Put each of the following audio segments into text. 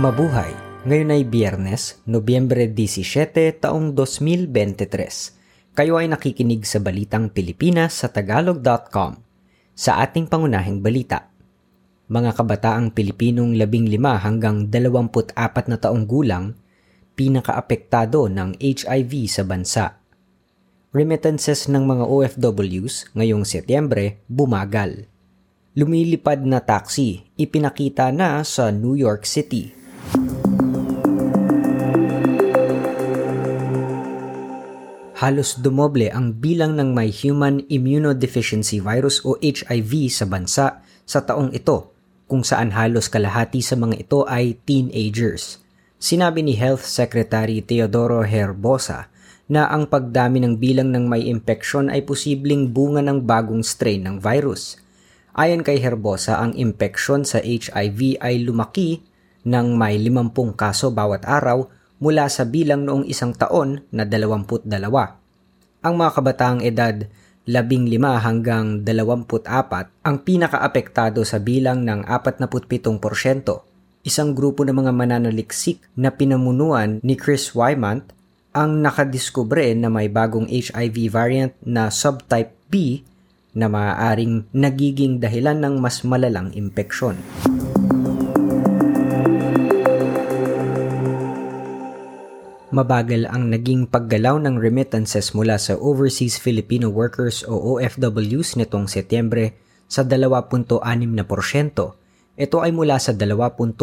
Mabuhay! Ngayon ay Biyernes, Nobyembre 17, taong 2023. Kayo ay nakikinig sa Balitang Pilipinas sa Tagalog.com. Sa ating pangunahing balita, mga kabataang Pilipinong 15 hanggang 24 na taong gulang pinakaapektado ng HIV sa bansa. Remittances ng mga OFWs ngayong Setyembre bumagal. Lumilipad na taxi ipinakita na sa New York City. Halos dumoble ang bilang ng may human immunodeficiency virus o HIV sa bansa sa taong ito, kung saan halos kalahati sa mga ito ay teenagers. Sinabi ni Health Secretary Teodoro Herbosa na ang pagdami ng bilang ng may impeksyon ay posibleng bunga ng bagong strain ng virus. Ayon kay Herbosa, ang impeksyon sa HIV ay lumaki ng may 50 kaso bawat araw mula sa bilang noong isang taon na 22. Ang mga kabataang edad 15 hanggang 24 ang pinakaapektado sa bilang ng 47%. Isang grupo ng mga mananaliksik na pinamunuan ni Chris Wymant ang nakadiskubre na may bagong HIV variant na subtype B na maaaring nagiging dahilan ng mas malalang impeksyon. Mabagal ang naging paggalaw ng remittances mula sa Overseas Filipino Workers o OFWs nitong Setyembre sa 2.6%. Ito ay mula sa 2.8%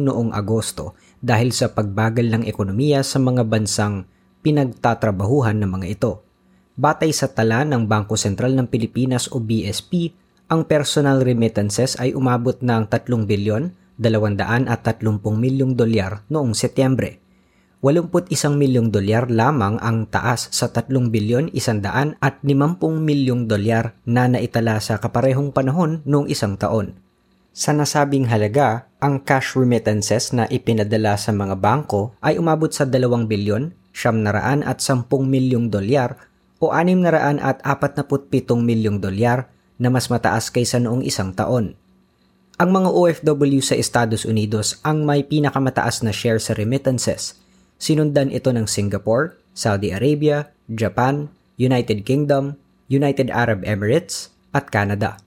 noong Agosto dahil sa pagbagal ng ekonomiya sa mga bansang pinagtatrabahuhan ng mga ito. Batay sa tala ng Bangko Sentral ng Pilipinas o BSP, ang personal remittances ay umabot ng 3 bilyon 230 milyong dolyar noong Setyembre. 81 milyong dolyar lamang ang taas sa 3 bilyon 100 at 50 milyong dolyar na naitala sa kaparehong panahon noong isang taon. Sa nasabing halaga, ang cash remittances na ipinadala sa mga bangko ay umabot sa 2 bilyon, 700 at 10 milyong dolyar o 600 at 47 milyong dolyar na mas mataas kaysa noong isang taon. Ang mga OFW sa Estados Unidos ang may pinakamataas na share sa remittances. Sinundan ito ng Singapore, Saudi Arabia, Japan, United Kingdom, United Arab Emirates at Canada.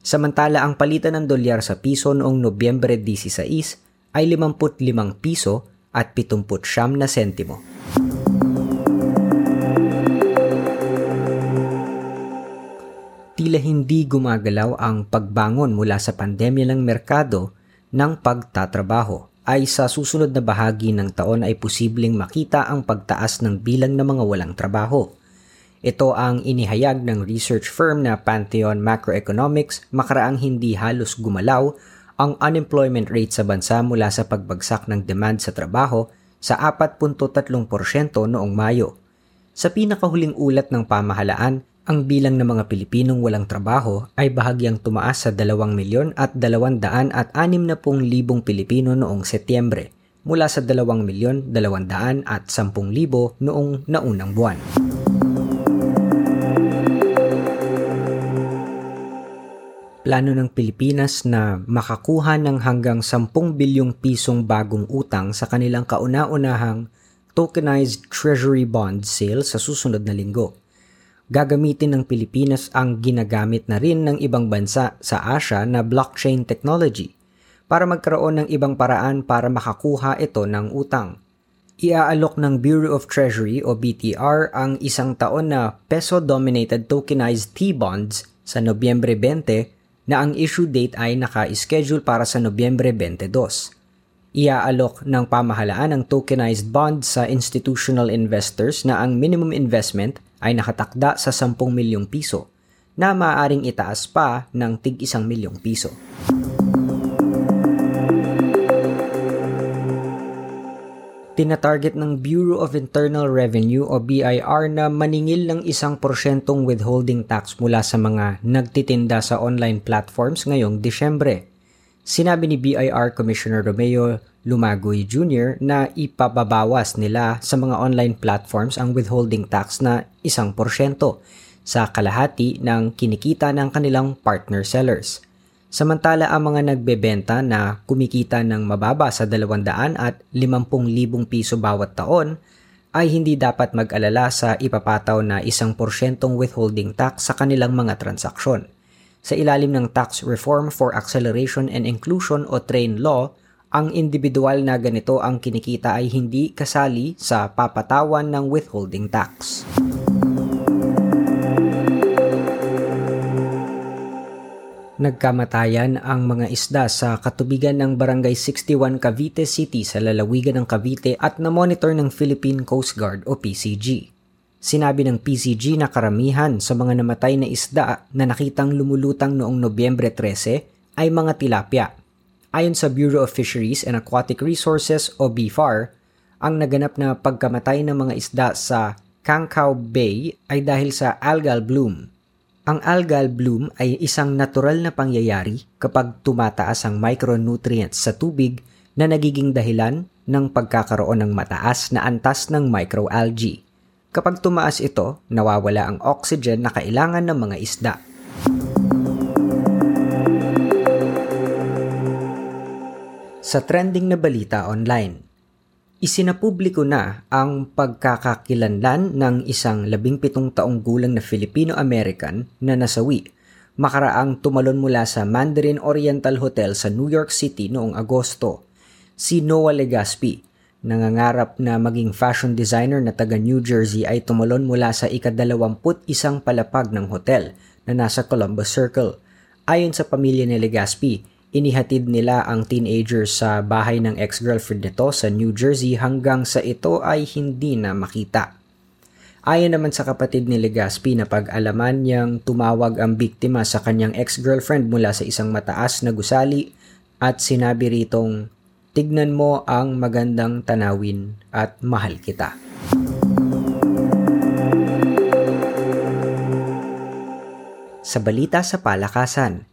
Samantala ang palitan ng dolyar sa piso noong Nobyembre 16 ay 55 piso at 70 na sentimo. Tila hindi gumagalaw ang pagbangon mula sa pandemya ng merkado ng pagtatrabaho ay sa susunod na bahagi ng taon ay posibleng makita ang pagtaas ng bilang ng mga walang trabaho. Ito ang inihayag ng research firm na Pantheon Macroeconomics makaraang hindi halos gumalaw ang unemployment rate sa bansa mula sa pagbagsak ng demand sa trabaho sa 4.3% noong Mayo. Sa pinakahuling ulat ng pamahalaan, ang bilang ng mga Pilipinong walang trabaho ay bahagyang tumaas sa 2 milyon at 200 at 60 libong Pilipino noong Setyembre mula sa 2 milyon 200 at 10 libo noong naunang buwan. plano ng Pilipinas na makakuha ng hanggang 10 bilyong pisong bagong utang sa kanilang kauna-unahang tokenized treasury bond sale sa susunod na linggo. Gagamitin ng Pilipinas ang ginagamit na rin ng ibang bansa sa Asia na blockchain technology para magkaroon ng ibang paraan para makakuha ito ng utang. Iaalok ng Bureau of Treasury o BTR ang isang taon na peso-dominated tokenized T-bonds sa Nobyembre 20 na ang issue date ay naka-schedule para sa Nobyembre 22. Iaalok ng pamahalaan ng tokenized bond sa institutional investors na ang minimum investment ay nakatakda sa 10 milyong piso na maaaring itaas pa ng tig 1 milyong piso. tinatarget ng Bureau of Internal Revenue o BIR na maningil ng isang porsyentong withholding tax mula sa mga nagtitinda sa online platforms ngayong Disyembre. Sinabi ni BIR Commissioner Romeo Lumagoy Jr. na ipababawas nila sa mga online platforms ang withholding tax na isang porsyento sa kalahati ng kinikita ng kanilang partner sellers. Samantala ang mga nagbebenta na kumikita ng mababa sa 200 at 50,000 piso bawat taon ay hindi dapat mag-alala sa ipapataw na isang porsyentong withholding tax sa kanilang mga transaksyon. Sa ilalim ng Tax Reform for Acceleration and Inclusion o TRAIN Law, ang individual na ganito ang kinikita ay hindi kasali sa papatawan ng withholding tax. Nagkamatayan ang mga isda sa katubigan ng Barangay 61 Cavite City sa lalawigan ng Cavite at na-monitor ng Philippine Coast Guard o PCG. Sinabi ng PCG na karamihan sa mga namatay na isda na nakitang lumulutang noong Nobyembre 13 ay mga tilapia. Ayon sa Bureau of Fisheries and Aquatic Resources o BFAR, ang naganap na pagkamatay ng mga isda sa Kankau Bay ay dahil sa algal bloom ang algal bloom ay isang natural na pangyayari kapag tumataas ang micronutrients sa tubig na nagiging dahilan ng pagkakaroon ng mataas na antas ng microalgae. Kapag tumaas ito, nawawala ang oxygen na kailangan ng mga isda. Sa trending na balita online, Isinapubliko na ang pagkakakilanlan ng isang labing pitong taong gulang na Filipino-American na nasawi makaraang tumalon mula sa Mandarin Oriental Hotel sa New York City noong Agosto. Si Noah Legaspi, nangangarap na maging fashion designer na taga New Jersey ay tumalon mula sa ikadalawamput isang palapag ng hotel na nasa Columbus Circle. Ayon sa pamilya ni Legaspi, Inihatid nila ang teenager sa bahay ng ex-girlfriend nito sa New Jersey hanggang sa ito ay hindi na makita. Ayon naman sa kapatid ni Legaspi na pag-alaman niyang tumawag ang biktima sa kanyang ex-girlfriend mula sa isang mataas na gusali at sinabi ritong, Tignan mo ang magandang tanawin at mahal kita. Sa balita sa palakasan,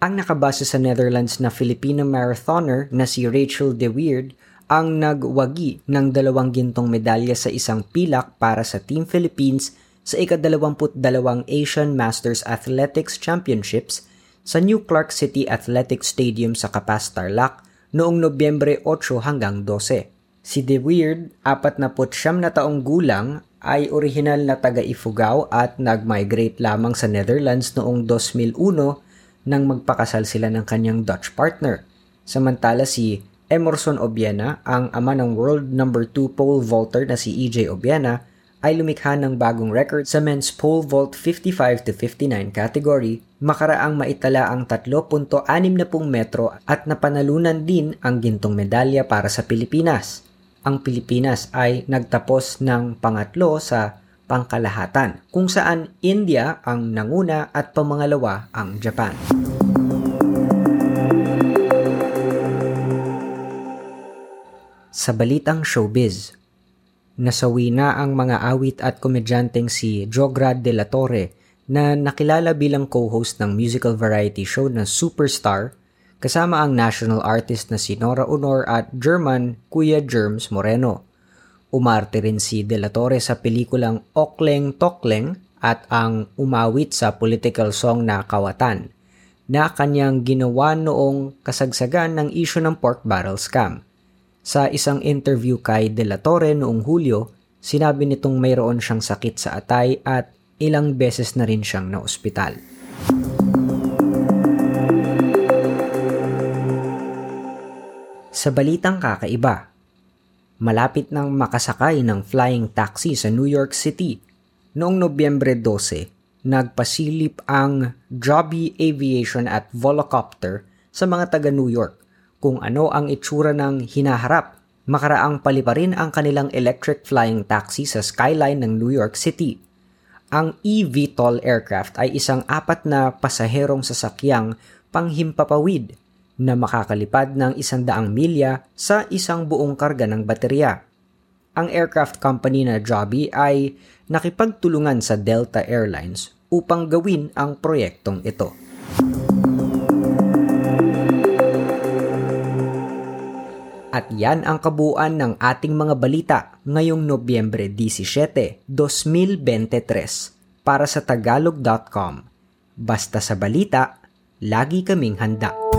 ang nakabase sa Netherlands na Filipino marathoner na si Rachel De Weird ang nagwagi ng dalawang gintong medalya sa isang pilak para sa Team Philippines sa ikadalawamput-dalawang Asian Masters Athletics Championships sa New Clark City Athletic Stadium sa Capas, Tarlac noong Nobyembre 8 hanggang 12. Si De Weird, 49 na taong gulang, ay orihinal na taga Ifugao at nag-migrate lamang sa Netherlands noong 2001 nang magpakasal sila ng kanyang Dutch partner. Samantala si Emerson Obiena, ang ama ng world number 2 pole vaulter na si EJ Obiena, ay lumikha ng bagong record sa men's pole vault 55 to 59 category, makaraang maitala ang 3.60 metro at napanalunan din ang gintong medalya para sa Pilipinas. Ang Pilipinas ay nagtapos ng pangatlo sa pangkalahatan, kung saan India ang nanguna at pamangalawa ang Japan. Sa balitang showbiz, nasawi na ang mga awit at komedyanteng si Jograd de la Torre na nakilala bilang co-host ng musical variety show na Superstar kasama ang national artist na si Nora Honor at German Kuya Germs Moreno. Umarte rin si De La Torre sa pelikulang Okleng Tokleng at ang umawit sa political song na Kawatan na kanyang ginawa noong kasagsagan ng isyo ng pork barrel scam. Sa isang interview kay De La Torre noong Hulyo, sinabi nitong mayroon siyang sakit sa atay at ilang beses na rin siyang naospital. Sa balitang kakaiba, malapit nang makasakay ng flying taxi sa New York City. Noong Nobyembre 12, nagpasilip ang Joby Aviation at Volocopter sa mga taga New York kung ano ang itsura ng hinaharap makaraang paliparin ang kanilang electric flying taxi sa skyline ng New York City. Ang eVTOL aircraft ay isang apat na pasaherong sasakyang panghimpapawid na makakalipad ng isandaang milya sa isang buong karga ng baterya. Ang aircraft company na Joby ay nakipagtulungan sa Delta Airlines upang gawin ang proyektong ito. At yan ang kabuuan ng ating mga balita ngayong Nobyembre 17, 2023 para sa tagalog.com. Basta sa balita, lagi kaming handa.